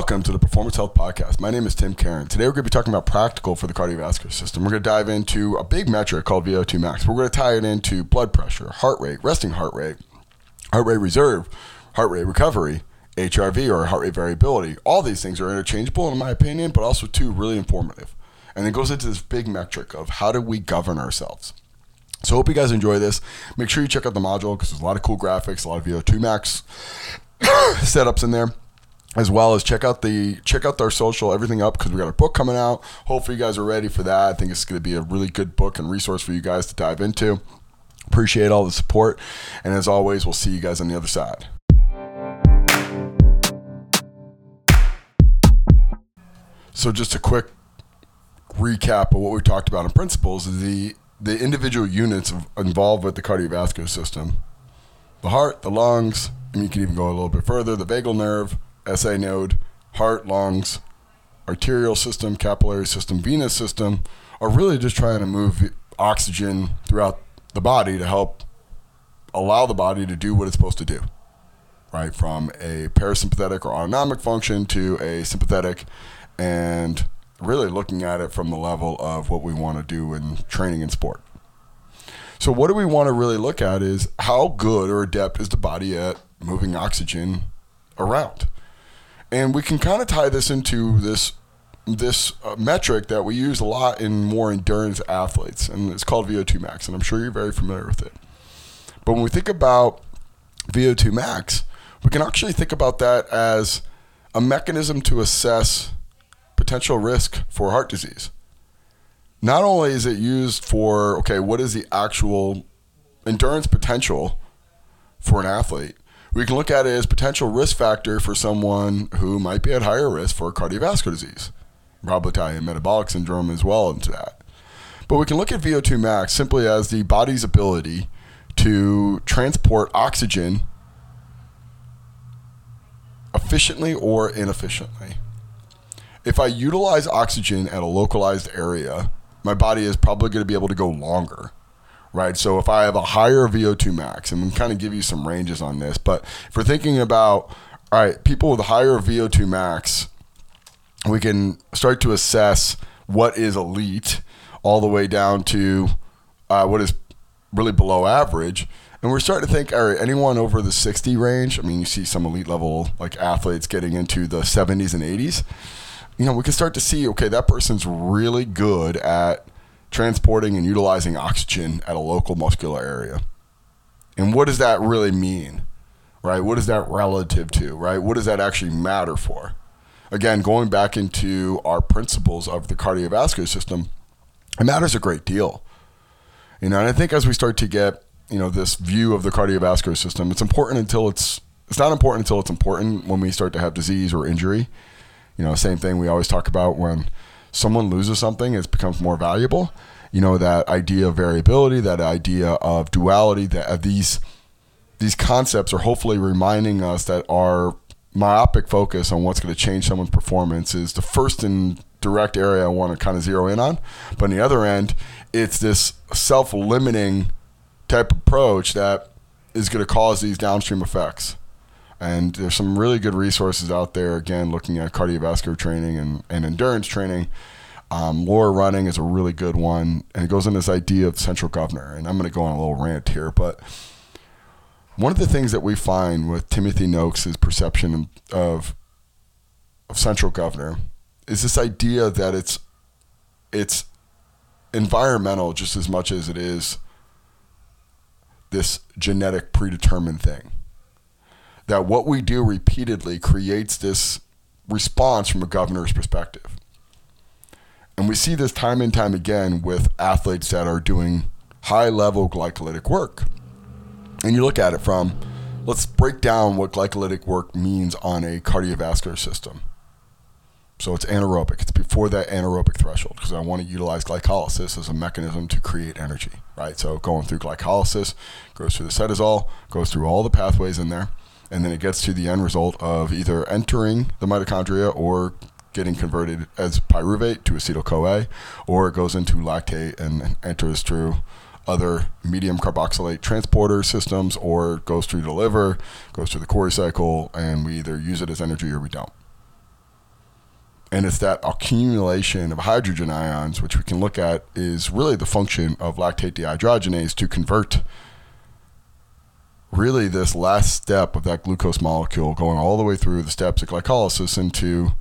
welcome to the Performance Health Podcast. My name is Tim Caron. Today we're going to be talking about practical for the cardiovascular system. We're going to dive into a big metric called VO2 max. We're going to tie it into blood pressure, heart rate, resting heart rate, heart rate reserve, heart rate recovery, HRV or heart rate variability. All these things are interchangeable in my opinion, but also too really informative. And it goes into this big metric of how do we govern ourselves. So hope you guys enjoy this. Make sure you check out the module because there's a lot of cool graphics, a lot of VO2 max setups in there as well as check out the check out our social everything up because we got a book coming out. Hopefully you guys are ready for that. I think it's going to be a really good book and resource for you guys to dive into. Appreciate all the support and as always we'll see you guys on the other side. So just a quick recap of what we talked about in principles. Is the the individual units involved with the cardiovascular system the heart the lungs and you can even go a little bit further the vagal nerve SA node, heart, lungs, arterial system, capillary system, venous system are really just trying to move oxygen throughout the body to help allow the body to do what it's supposed to do. Right? From a parasympathetic or autonomic function to a sympathetic and really looking at it from the level of what we want to do in training and sport. So, what do we want to really look at is how good or adept is the body at moving oxygen around? And we can kind of tie this into this this uh, metric that we use a lot in more endurance athletes, and it's called VO2 max, and I'm sure you're very familiar with it. But when we think about VO2 max, we can actually think about that as a mechanism to assess potential risk for heart disease. Not only is it used for, okay, what is the actual endurance potential for an athlete, we can look at it as potential risk factor for someone who might be at higher risk for cardiovascular disease. Probably tie in metabolic syndrome as well into that. But we can look at VO2 max simply as the body's ability to transport oxygen efficiently or inefficiently. If I utilize oxygen at a localized area, my body is probably going to be able to go longer right? So if I have a higher VO2 max, and we kind of give you some ranges on this, but if we're thinking about, all right, people with higher VO2 max, we can start to assess what is elite all the way down to uh, what is really below average. And we're starting to think, all right, anyone over the 60 range, I mean, you see some elite level like athletes getting into the 70s and 80s. You know, we can start to see, okay, that person's really good at transporting and utilizing oxygen at a local muscular area. And what does that really mean? Right? What is that relative to? Right? What does that actually matter for? Again, going back into our principles of the cardiovascular system, it matters a great deal. You know, and I think as we start to get, you know, this view of the cardiovascular system, it's important until it's it's not important until it's important when we start to have disease or injury. You know, same thing we always talk about when someone loses something, it becomes more valuable. You know that idea of variability, that idea of duality, that uh, these these concepts are hopefully reminding us that our myopic focus on what's going to change someone's performance is the first and direct area I want to kind of zero in on. But on the other end, it's this self-limiting type approach that is going to cause these downstream effects. And there's some really good resources out there, again, looking at cardiovascular training and, and endurance training. Um, Lore of Running is a really good one. And it goes into this idea of central governor. And I'm going to go on a little rant here. But one of the things that we find with Timothy Noakes' perception of, of central governor is this idea that it's, it's environmental just as much as it is this genetic predetermined thing that what we do repeatedly creates this response from a governor's perspective. And we see this time and time again with athletes that are doing high level glycolytic work. And you look at it from, let's break down what glycolytic work means on a cardiovascular system. So it's anaerobic. It's before that anaerobic threshold because I want to utilize glycolysis as a mechanism to create energy, right? So going through glycolysis, goes through the cytosol, goes through all the pathways in there and then it gets to the end result of either entering the mitochondria or getting converted as pyruvate to acetyl CoA, or it goes into lactate and enters through other monocarboxylate transporter systems, or goes through the liver, goes through the Cori cycle, and we either use it as energy or we don't. And it's that accumulation of hydrogen ions, which we can look at, is really the function of lactate dehydrogenase to convert really this last step of that glucose molecule going all the way through the steps of glycolysis into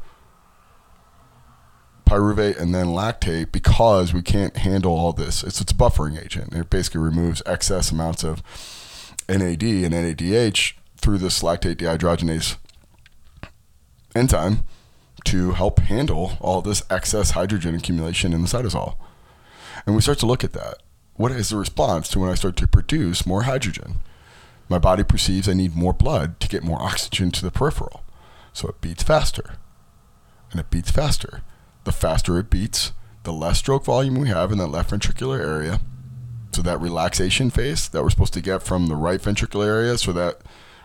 pyruvate and then lactate because we can't handle all this. It's, it's a buffering agent. It basically removes excess amounts of NAD and NADH through this lactate dehydrogenase enzyme to help handle all this excess hydrogen accumulation in the cytosol. And we start to look at that. What is the response to when I start to produce more hydrogen? My body perceives I need more blood to get more oxygen to the peripheral. So it beats faster. And it beats faster the faster it beats, the less stroke volume we have in that left ventricular area. So that relaxation phase that we're supposed to get from the right ventricular area, so that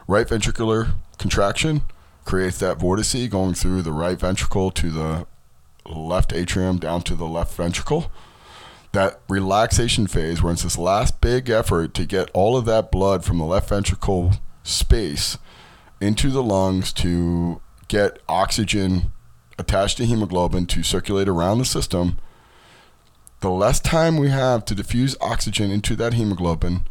right ventricular contraction creates that vortice going through the right ventricle to the left atrium down to the left ventricle. That relaxation phase, where it's this last big effort to get all of that blood from the left ventricle space into the lungs to get oxygen attached to hemoglobin to circulate around the system, the less time we have to diffuse oxygen into that hemoglobin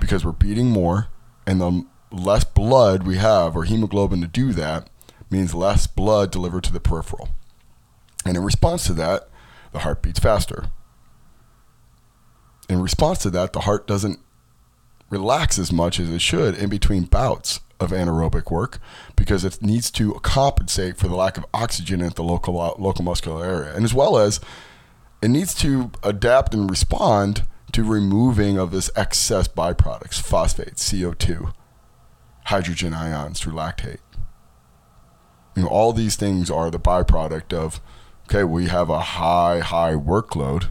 because we're beating more, and the less blood we have or hemoglobin to do that means less blood delivered to the peripheral. And in response to that, the heart beats faster. In response to that, the heart doesn't relax as much as it should in between bouts of anaerobic work because it needs to compensate for the lack of oxygen at the local local muscular area, and as well as it needs to adapt and respond to removing of this excess byproducts, phosphates, CO2, hydrogen ions through lactate. You know, all these things are the byproduct of okay, we have a high, high workload,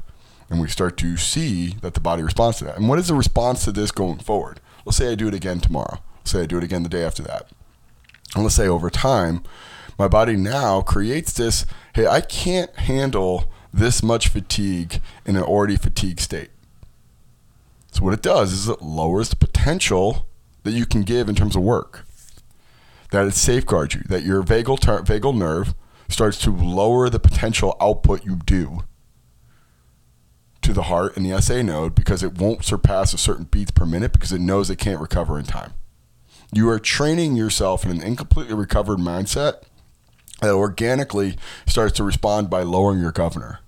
and we start to see that the body responds to that. And what is the response to this going forward? Let's say I do it again tomorrow Let's say I do it again the day after that. And let's say over time, my body now creates this hey, I can't handle this much fatigue in an already fatigued state. So, what it does is it lowers the potential that you can give in terms of work. That it safeguards you, that your vagal, ter- vagal nerve starts to lower the potential output you do to the heart and the SA node because it won't surpass a certain beats per minute because it knows it can't recover in time. You are training yourself in an incompletely recovered mindset that organically starts to respond by lowering your governor.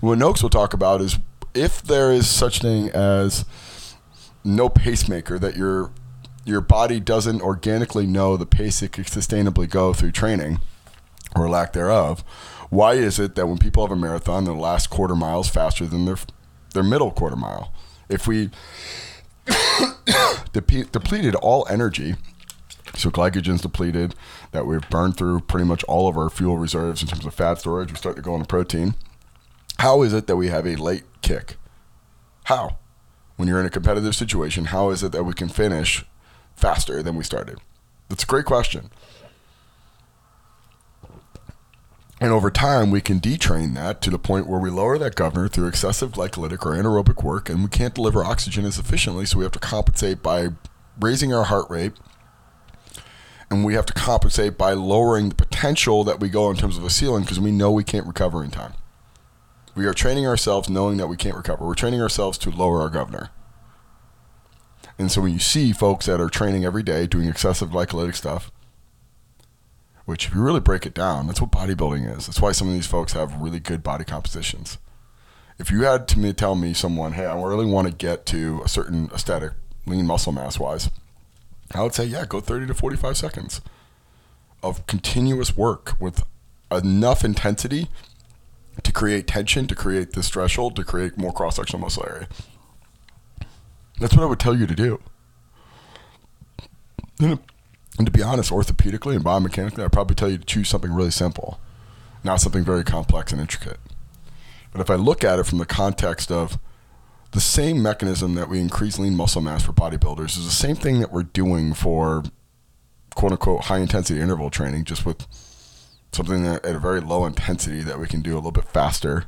what Noakes will talk about is if there is such thing as no pacemaker that your your body doesn't organically know the pace it can sustainably go through training or lack thereof, why is it that when people have a marathon, their last quarter mile is faster than their their middle quarter mile? If we depleted all energy. So glycogen's depleted, that we've burned through pretty much all of our fuel reserves in terms of fat storage. We start to go into protein. How is it that we have a late kick? How? When you're in a competitive situation, how is it that we can finish faster than we started? That's a great question. And over time, we can detrain that to the point where we lower that governor through excessive glycolytic or anaerobic work, and we can't deliver oxygen as efficiently, so we have to compensate by raising our heart rate, and we have to compensate by lowering the potential that we go in terms of a ceiling because we know we can't recover in time. We are training ourselves knowing that we can't recover. We're training ourselves to lower our governor. And so when you see folks that are training every day doing excessive glycolytic stuff, which if you really break it down, that's what bodybuilding is. That's why some of these folks have really good body compositions. If you had to me, tell me someone, hey, I really want to get to a certain aesthetic, lean muscle mass wise, I would say, yeah, go 30 to 45 seconds of continuous work with enough intensity to create tension, to create this threshold, to create more cross sectional muscle area. That's what I would tell you to do. And to be honest, orthopedically and biomechanically, I'd probably tell you to choose something really simple, not something very complex and intricate. But if I look at it from the context of the same mechanism that we increase lean muscle mass for bodybuilders is the same thing that we're doing for quote unquote high intensity interval training, just with something that at a very low intensity that we can do a little bit faster.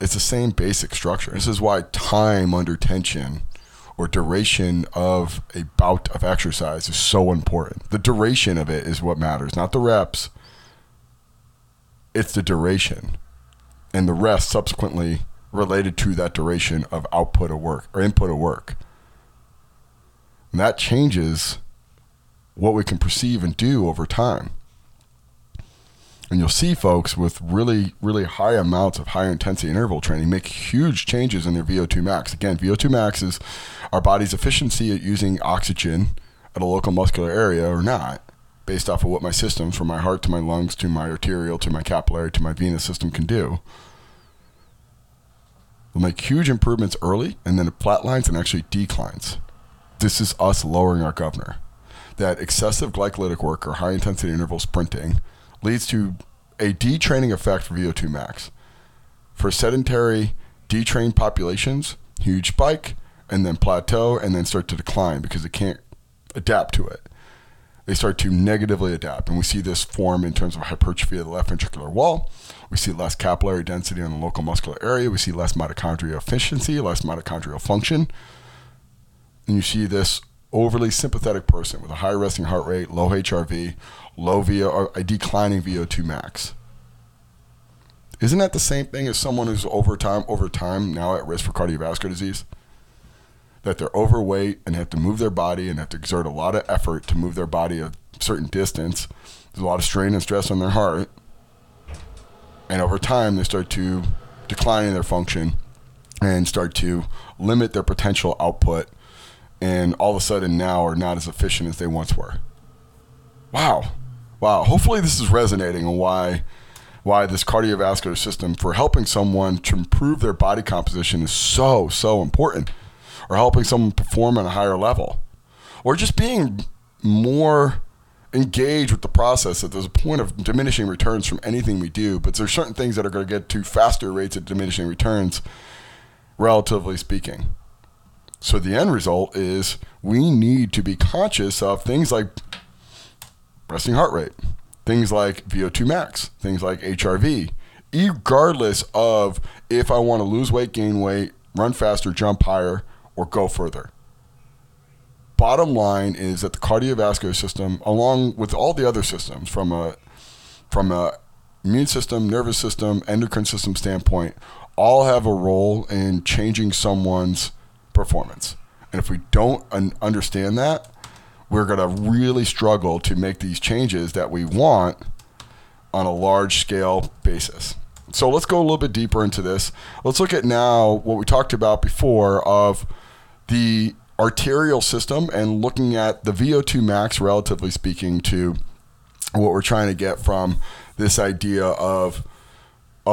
It's the same basic structure. This is why time under tension or duration of a bout of exercise is so important. The duration of it is what matters, not the reps. It's the duration. And the rest subsequently related to that duration of output of work or input of work. And that changes what we can perceive and do over time. And you'll see folks with really, really high amounts of high intensity interval training make huge changes in their VO2 max. Again, VO2 max is our body's efficiency at using oxygen at a local muscular area or not, based off of what my systems, from my heart to my lungs to my arterial to my capillary to my venous system, can do. We'll make huge improvements early and then it flatlines and actually declines. This is us lowering our governor. That excessive glycolytic work or high intensity interval sprinting leads to a detraining effect for VO2 max. For sedentary, detrained populations, huge spike, and then plateau, and then start to decline because it can't adapt to it. They start to negatively adapt, and we see this form in terms of hypertrophy of the left ventricular wall. We see less capillary density in the local muscular area. We see less mitochondrial efficiency, less mitochondrial function. And you see this overly sympathetic person with a high resting heart rate, low HRV, low VO, a declining VO2 max. Isn't that the same thing as someone who's over time, over time now at risk for cardiovascular disease? That they're overweight and have to move their body and have to exert a lot of effort to move their body a certain distance. There's a lot of strain and stress on their heart. And over time, they start to decline in their function and start to limit their potential output. And all of a sudden now are not as efficient as they once were. Wow. Wow. Hopefully this is resonating on why why this cardiovascular system for helping someone to improve their body composition is so, so important. Or helping someone perform at a higher level. Or just being more engaged with the process that there's a point of diminishing returns from anything we do, but there's certain things that are going to get to faster rates of diminishing returns, relatively speaking. So the end result is we need to be conscious of things like resting heart rate, things like VO2 max, things like HRV, regardless of if I want to lose weight, gain weight, run faster, jump higher, or go further. Bottom line is that the cardiovascular system, along with all the other systems, from a from a immune system, nervous system, endocrine system standpoint, all have a role in changing someone's performance. And if we don't un- understand that, we're going to really struggle to make these changes that we want on a large scale basis. So let's go a little bit deeper into this. Let's look at now what we talked about before of the arterial system and looking at the VO2 max, relatively speaking, to what we're trying to get from this idea of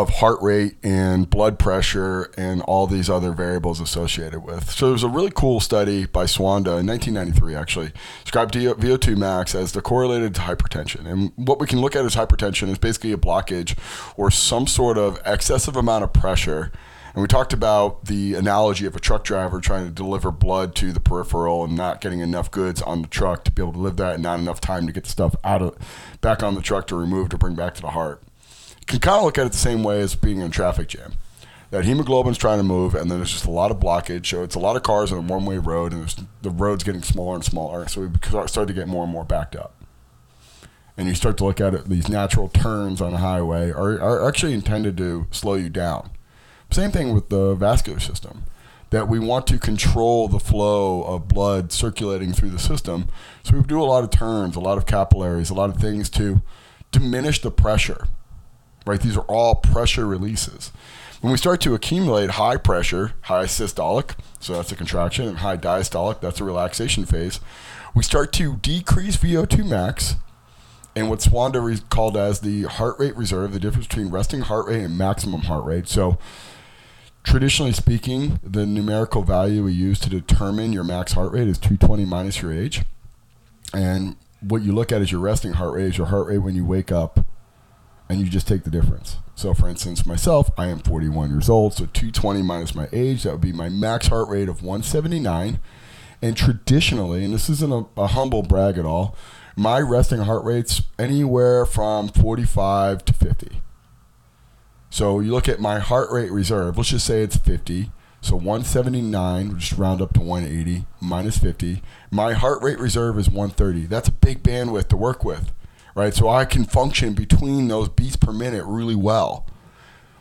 of heart rate and blood pressure and all these other variables associated with. So there's a really cool study by Swanda in 1993 actually described VO2 max as the correlated to hypertension. And what we can look at as hypertension is basically a blockage or some sort of excessive amount of pressure. And we talked about the analogy of a truck driver trying to deliver blood to the peripheral and not getting enough goods on the truck to be able to live that and not enough time to get the stuff out of back on the truck to remove to bring back to the heart can kind of look at it the same way as being in a traffic jam. That hemoglobin's trying to move, and then there's just a lot of blockage. So it's a lot of cars on a one-way road, and the road's getting smaller and smaller. So we start to get more and more backed up. And you start to look at it; these natural turns on a highway are, are actually intended to slow you down. Same thing with the vascular system that we want to control the flow of blood circulating through the system. So we do a lot of turns, a lot of capillaries, a lot of things to diminish the pressure right? These are all pressure releases. When we start to accumulate high pressure, high systolic, so that's a contraction, and high diastolic, that's a relaxation phase, we start to decrease VO2 max and what Swanda called as the heart rate reserve, the difference between resting heart rate and maximum heart rate. So, traditionally speaking, the numerical value we use to determine your max heart rate is 220 minus your age. And what you look at is your resting heart rate is your heart rate when you wake up and you just take the difference. So, for instance, myself, I am 41 years old, so 220 minus my age, that would be my max heart rate of 179. And traditionally, and this isn't a, a humble brag at all, my resting heart rate's anywhere from 45 to 50. So you look at my heart rate reserve, let's just say it's 50. So 179, we'll just round up to 180 minus 50. My heart rate reserve is 130. That's a big bandwidth to work with, right? So I can function between those beats per minute really well.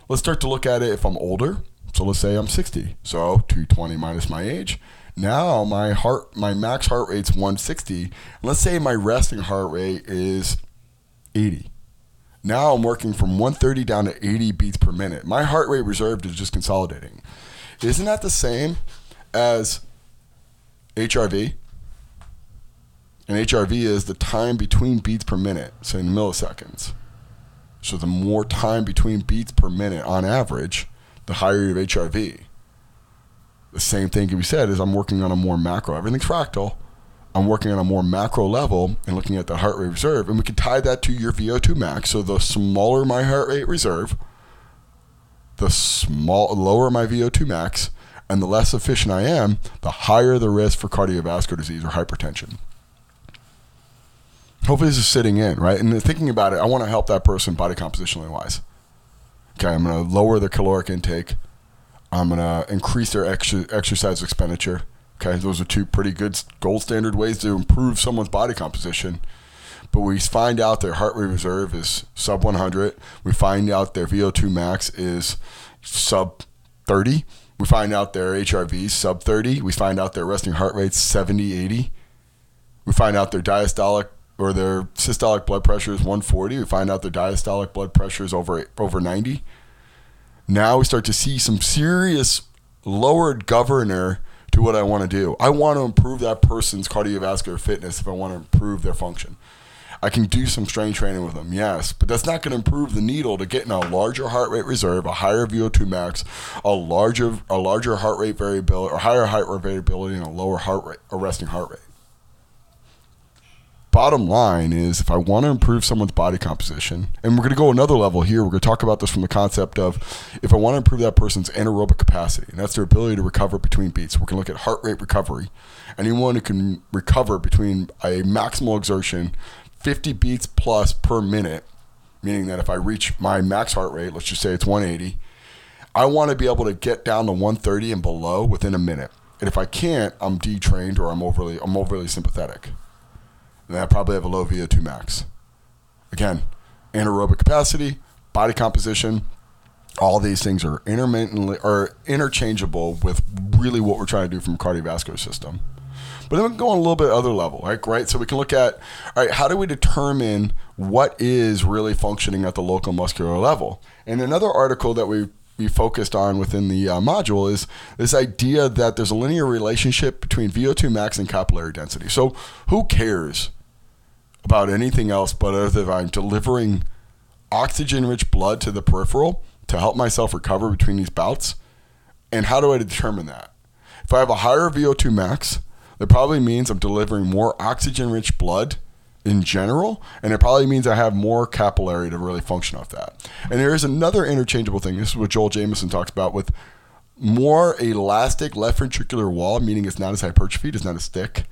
Let's start to look at it if I'm older. So let's say I'm 60. So 220 minus my age. Now my heart, my max heart rate's 160. Let's say my resting heart rate is 80. Now I'm working from 130 down to 80 beats per minute. My heart rate reserved is just consolidating. Isn't that the same as HRV? And HRV is the time between beats per minute, so in milliseconds. So the more time between beats per minute on average, the higher your HRV. The same thing can be said is I'm working on a more macro. Everything's fractal. I'm working on a more macro level and looking at the heart rate reserve, and we can tie that to your VO2 max. So the smaller my heart rate reserve, the small lower my VO2 max, and the less efficient I am, the higher the risk for cardiovascular disease or hypertension. Hopefully, this is sitting in, right? And thinking about it, I want to help that person body compositionally wise. Okay, I'm going to lower their caloric intake. I'm going to increase their ex- exercise expenditure. Okay, those are two pretty good gold standard ways to improve someone's body composition. But we find out their heart rate reserve is sub 100. We find out their VO2 max is sub 30. We find out their HRV is sub 30. We find out their resting heart rate 70, 80. We find out their diastolic or their systolic blood pressure is 140. We find out their diastolic blood pressure is over over 90. Now we start to see some serious lowered governor to what I want to do. I want to improve that person's cardiovascular fitness if I want to improve their function. I can do some strength training with them, yes, but that's not going to improve the needle to getting a larger heart rate reserve, a higher VO2 max, a larger a larger heart rate variability, or higher heart rate variability, and a lower heart rate, a resting heart rate bottom line is if I want to improve someone's body composition, and we're going to go another level here, we're going to talk about this from the concept of if I want to improve that person's anaerobic capacity, and that's their ability to recover between beats. We're going to look at heart rate recovery. Anyone who can recover between a maximal exertion, 50 beats plus per minute, meaning that if I reach my max heart rate, let's just say it's 180, I want to be able to get down to 130 and below within a minute. And if I can't, I'm detrained or I'm overly I'm overly sympathetic then I probably have a low VO2 max. Again, anaerobic capacity, body composition, all these things are intermittently or interchangeable with really what we're trying to do from cardiovascular system. But then we can go on a little bit other level, right? Right. So we can look at, all right, how do we determine what is really functioning at the local muscular level? And another article that we we focused on within the uh, module is this idea that there's a linear relationship between VO2 max and capillary density. So who cares about anything else but than I'm delivering oxygen rich blood to the peripheral to help myself recover between these bouts. And how do I determine that? If I have a higher VO2 max, that probably means I'm delivering more oxygen rich blood in general, and it probably means I have more capillary to really function off that. And there is another interchangeable thing. This is what Joel Jamieson talks about with more elastic left ventricular wall, meaning it's not as hypertrophied, it's not as thick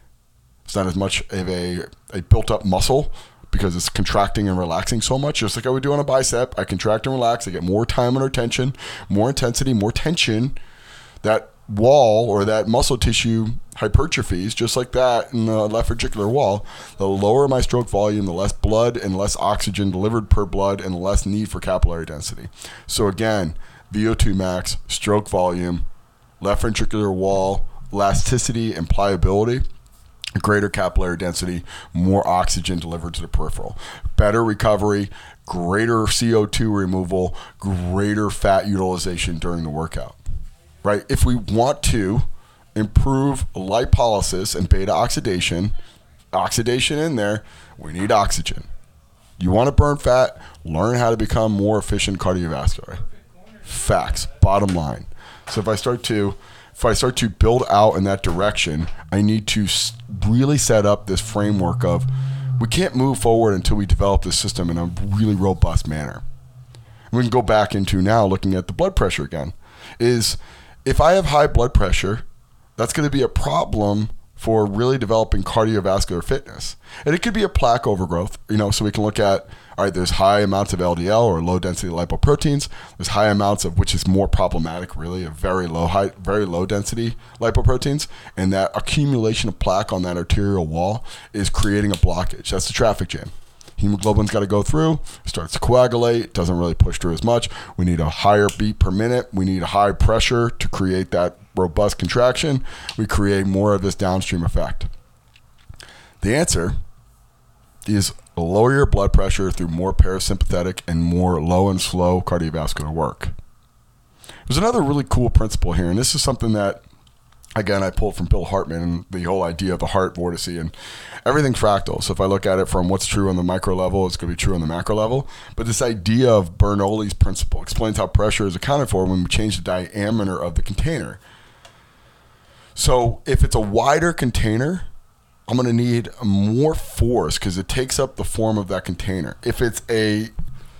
it's not as much of a, a built up muscle because it's contracting and relaxing so much. Just like I would do on a bicep, I contract and relax. I get more time under tension, more intensity, more tension. That wall or that muscle tissue hypertrophies just like that in the left ventricular wall. The lower my stroke volume, the less blood and less oxygen delivered per blood, and less need for capillary density. So again, VO2 max, stroke volume, left ventricular wall, elasticity, and pliability greater capillary density, more oxygen delivered to the peripheral, better recovery, greater CO2 removal, greater fat utilization during the workout. Right? If we want to improve lipolysis and beta oxidation, oxidation in there, we need oxygen. You want to burn fat, learn how to become more efficient cardiovascular. Facts, bottom line. So if I start to if I start to build out in that direction, I need to really set up this framework of we can't move forward until we develop this system in a really robust manner. We can go back into now looking at the blood pressure again. Is if I have high blood pressure, that's going to be a problem for really developing cardiovascular fitness. And it could be a plaque overgrowth, you know, so we can look at all right, there's high amounts of LDL or low density lipoproteins. There's high amounts of which is more problematic, really, of very low high, very low density lipoproteins, and that accumulation of plaque on that arterial wall is creating a blockage. That's the traffic jam. Hemoglobin's got to go through, starts to coagulate, doesn't really push through as much. We need a higher beat per minute. We need a high pressure to create that robust contraction. We create more of this downstream effect. The answer is lower your blood pressure through more parasympathetic and more low and slow cardiovascular work. There's another really cool principle here, and this is something that, again, I pulled from Bill Hartman and the whole idea of the heart vortice and everything fractal. So if I look at it from what's true on the micro level, it's going to be true on the macro level. But this idea of Bernoulli's principle explains how pressure is accounted for when we change the diameter of the container. So if it's a wider container, I'm going to need more force because it takes up the form of that container. If it's a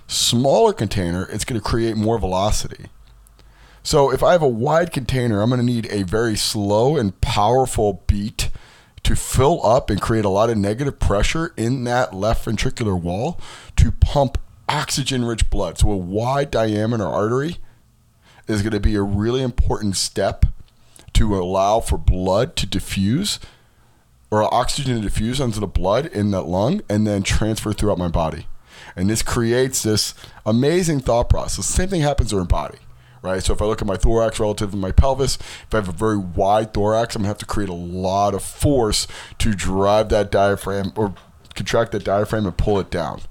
smaller container, it's going to create more velocity. So if I have a wide container, I'm going to need a very slow and powerful beat to fill up and create a lot of negative pressure in that left ventricular wall to pump oxygen rich blood. So a wide diameter artery is going to be a really important step to allow for blood to diffuse or oxygen to diffuse onto the blood in that lung and then transfer throughout my body. And this creates this amazing thought process. Same thing happens in our body, right? So if I look at my thorax relative to my pelvis, if I have a very wide thorax, I'm gonna have to create a lot of force to drive that diaphragm or contract that diaphragm and pull it down.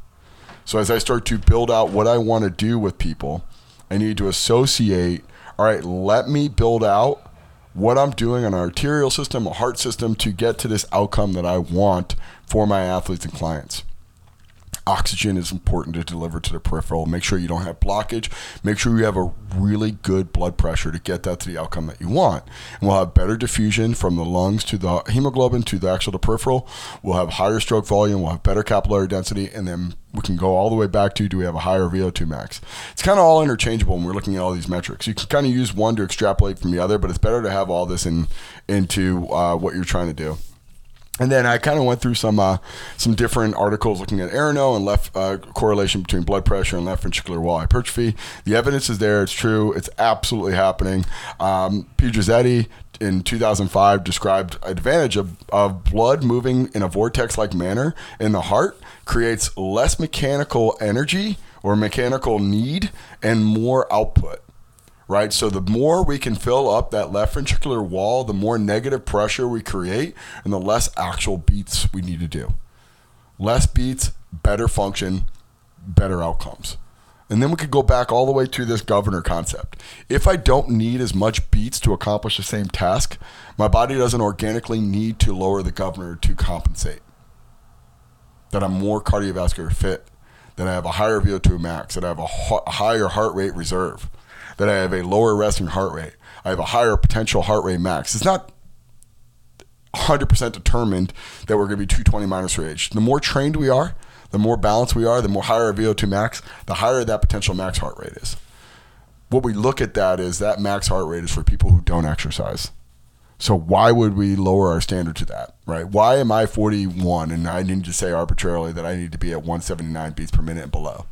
So as I start to build out what I want to do with people, I need to associate, all right, let me build out what I'm doing on an arterial system, a heart system to get to this outcome that I want for my athletes and clients. Oxygen is important to deliver to the peripheral. Make sure you don't have blockage. Make sure you have a really good blood pressure to get that to the outcome that you want. And we'll have better diffusion from the lungs to the hemoglobin to the actual the peripheral. We'll have higher stroke volume. We'll have better capillary density, and then we can go all the way back to do we have a higher VO2 max? It's kind of all interchangeable when we're looking at all these metrics. You can kind of use one to extrapolate from the other, but it's better to have all this in into uh, what you're trying to do. And then I kind of went through some uh, some different articles looking at Erno and left uh, correlation between blood pressure and left ventricular wall hypertrophy. The evidence is there; it's true. It's absolutely happening. Um, Pedrizzetti in 2005 described advantage of, of blood moving in a vortex-like manner in the heart creates less mechanical energy or mechanical need and more output right? So the more we can fill up that left ventricular wall, the more negative pressure we create, and the less actual beats we need to do. Less beats, better function, better outcomes. And then we could go back all the way to this governor concept. If I don't need as much beats to accomplish the same task, my body doesn't organically need to lower the governor to compensate. That I'm more cardiovascular fit, that I have a higher VO2 max, that I have a higher heart rate reserve that I have a lower resting heart rate. I have a higher potential heart rate max. It's not 100% determined that we're going to be 220 minus for age. The more trained we are, the more balanced we are, the more higher our VO2 max, the higher that potential max heart rate is. What we look at that is that max heart rate is for people who don't exercise. So why would we lower our standard to that, right? Why am I 41 and I need to say arbitrarily that I need to be at 179 beats per minute and below?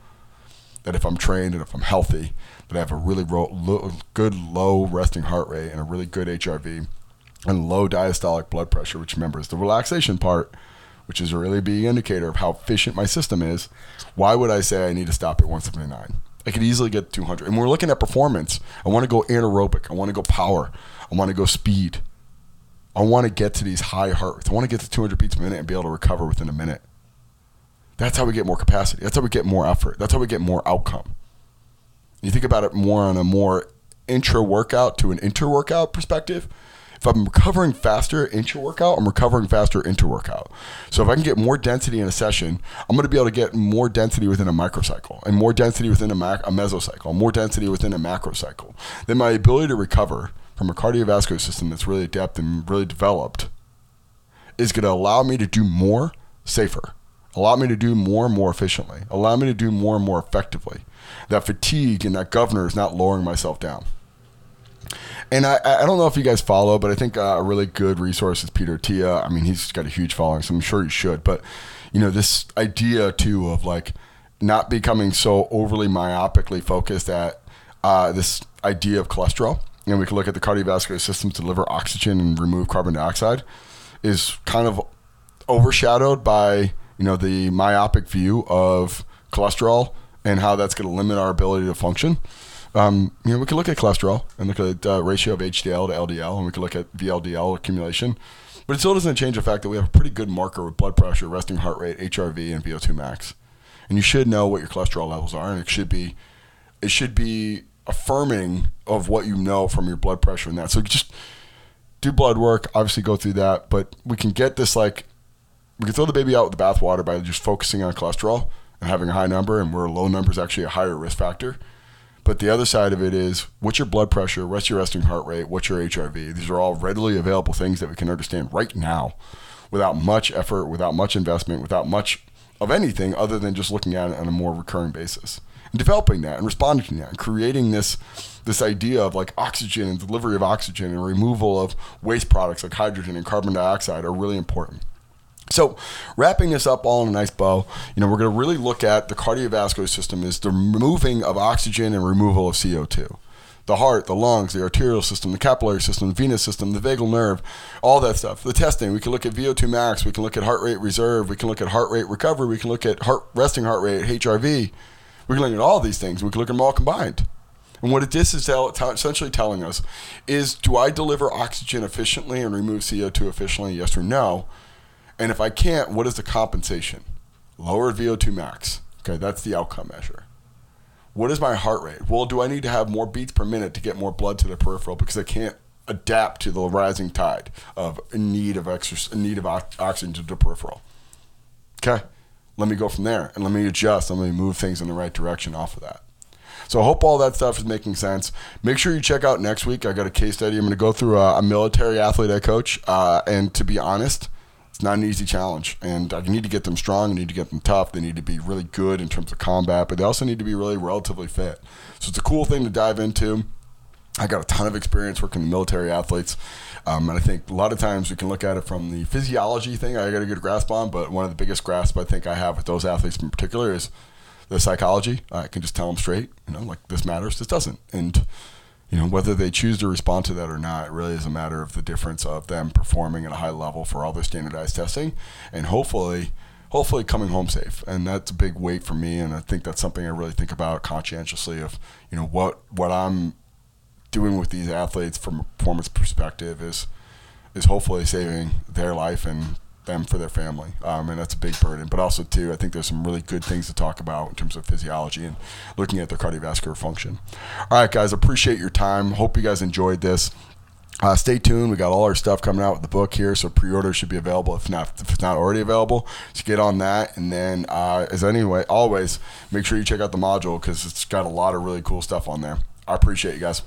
That if I'm trained and if I'm healthy, that have a really ro- lo- good low resting heart rate and a really good HRV and low diastolic blood pressure, which remember is the relaxation part, which is a really big indicator of how efficient my system is. Why would I say I need to stop at 179? I could easily get 200. And we're looking at performance. I want to go anaerobic. I want to go power. I want to go speed. I want to get to these high heart rates. I want to get to 200 beats per minute and be able to recover within a minute. That's how we get more capacity. That's how we get more effort. That's how we get more outcome. You think about it more on a more intra workout to an inter workout perspective. If I'm recovering faster intra workout, I'm recovering faster inter workout. So if I can get more density in a session, I'm going to be able to get more density within a microcycle and more density within a, mac- a mesocycle, more density within a macrocycle. Then my ability to recover from a cardiovascular system that's really adept and really developed is going to allow me to do more safer, allow me to do more and more efficiently, allow me to do more and more effectively that fatigue and that governor is not lowering myself down. and I, I don't know if you guys follow, but I think uh, a really good resource is Peter Attia. I mean, he's got a huge following, so I'm sure you should. But you know, this idea too of like not becoming so overly myopically focused at uh, this idea of cholesterol, and we can look at the cardiovascular system to deliver oxygen and remove carbon dioxide, is kind of overshadowed by you know the myopic view of cholesterol and how that's going to limit our ability to function. Um, you know, we can look at cholesterol and look at uh, ratio of HDL to LDL, and we can look at VLDL accumulation. But it still doesn't change the fact that we have a pretty good marker with blood pressure, resting heart rate, HRV, and VO2 max. And you should know what your cholesterol levels are, and it should be, it should be affirming of what you know from your blood pressure and that. So just do blood work, obviously go through that, but we can get this like, we can throw the baby out with the bathwater by just focusing on cholesterol and having a high number, and where a low number is actually a higher risk factor. But the other side of it is what's your blood pressure, what's your resting heart rate, what's your HRV? These are all readily available things that we can understand right now without much effort, without much investment, without much of anything other than just looking at it on a more recurring basis. And developing that and responding to that and creating this this idea of like oxygen and delivery of oxygen and removal of waste products like hydrogen and carbon dioxide are really important. So, wrapping this up all in a nice bow, you know, we're going to really look at the cardiovascular system is the removing of oxygen and removal of CO2. The heart, the lungs, the arterial system, the capillary system, the venous system, the vagal nerve, all that stuff. The testing, we can look at VO2 max, we can look at heart rate reserve, we can look at heart rate recovery, we can look at heart resting heart rate, HRV. We can look at all these things. We can look at them all combined. And what this is essentially telling us is do I deliver oxygen efficiently and remove CO2 efficiently? Yes or no? And if I can't, what is the compensation? Lower VO2 max. Okay, that's the outcome measure. What is my heart rate? Well, do I need to have more beats per minute to get more blood to the peripheral because I can't adapt to the rising tide of need of extra need of oxygen to the peripheral? Okay, let me go from there and let me adjust. Let me move things in the right direction off of that. So I hope all that stuff is making sense. Make sure you check out next week. I got a case study. I'm going to go through a, a military athlete I coach, uh, and to be honest, it's not an easy challenge, and I need to get them strong. I need to get them tough. They need to be really good in terms of combat, but they also need to be really relatively fit. So it's a cool thing to dive into. I got a ton of experience working with military athletes, um, and I think a lot of times we can look at it from the physiology thing. I got a good grasp on, but one of the biggest grasp I think I have with those athletes in particular is the psychology. I can just tell them straight, you know, like this matters, this doesn't, and you know, whether they choose to respond to that or not, it really is a matter of the difference of them performing at a high level for all their standardized testing and hopefully hopefully coming home safe. And that's a big weight for me and I think that's something I really think about conscientiously of, you know, what what I'm doing with these athletes from a performance perspective is is hopefully saving their life and them for their family, um, and that's a big burden. But also, too, I think there's some really good things to talk about in terms of physiology and looking at their cardiovascular function. All right, guys, appreciate your time. Hope you guys enjoyed this. Uh, stay tuned. We got all our stuff coming out with the book here, so pre-order should be available if not if it's not already available. So get on that, and then uh, as anyway, always make sure you check out the module because it's got a lot of really cool stuff on there. I appreciate you guys.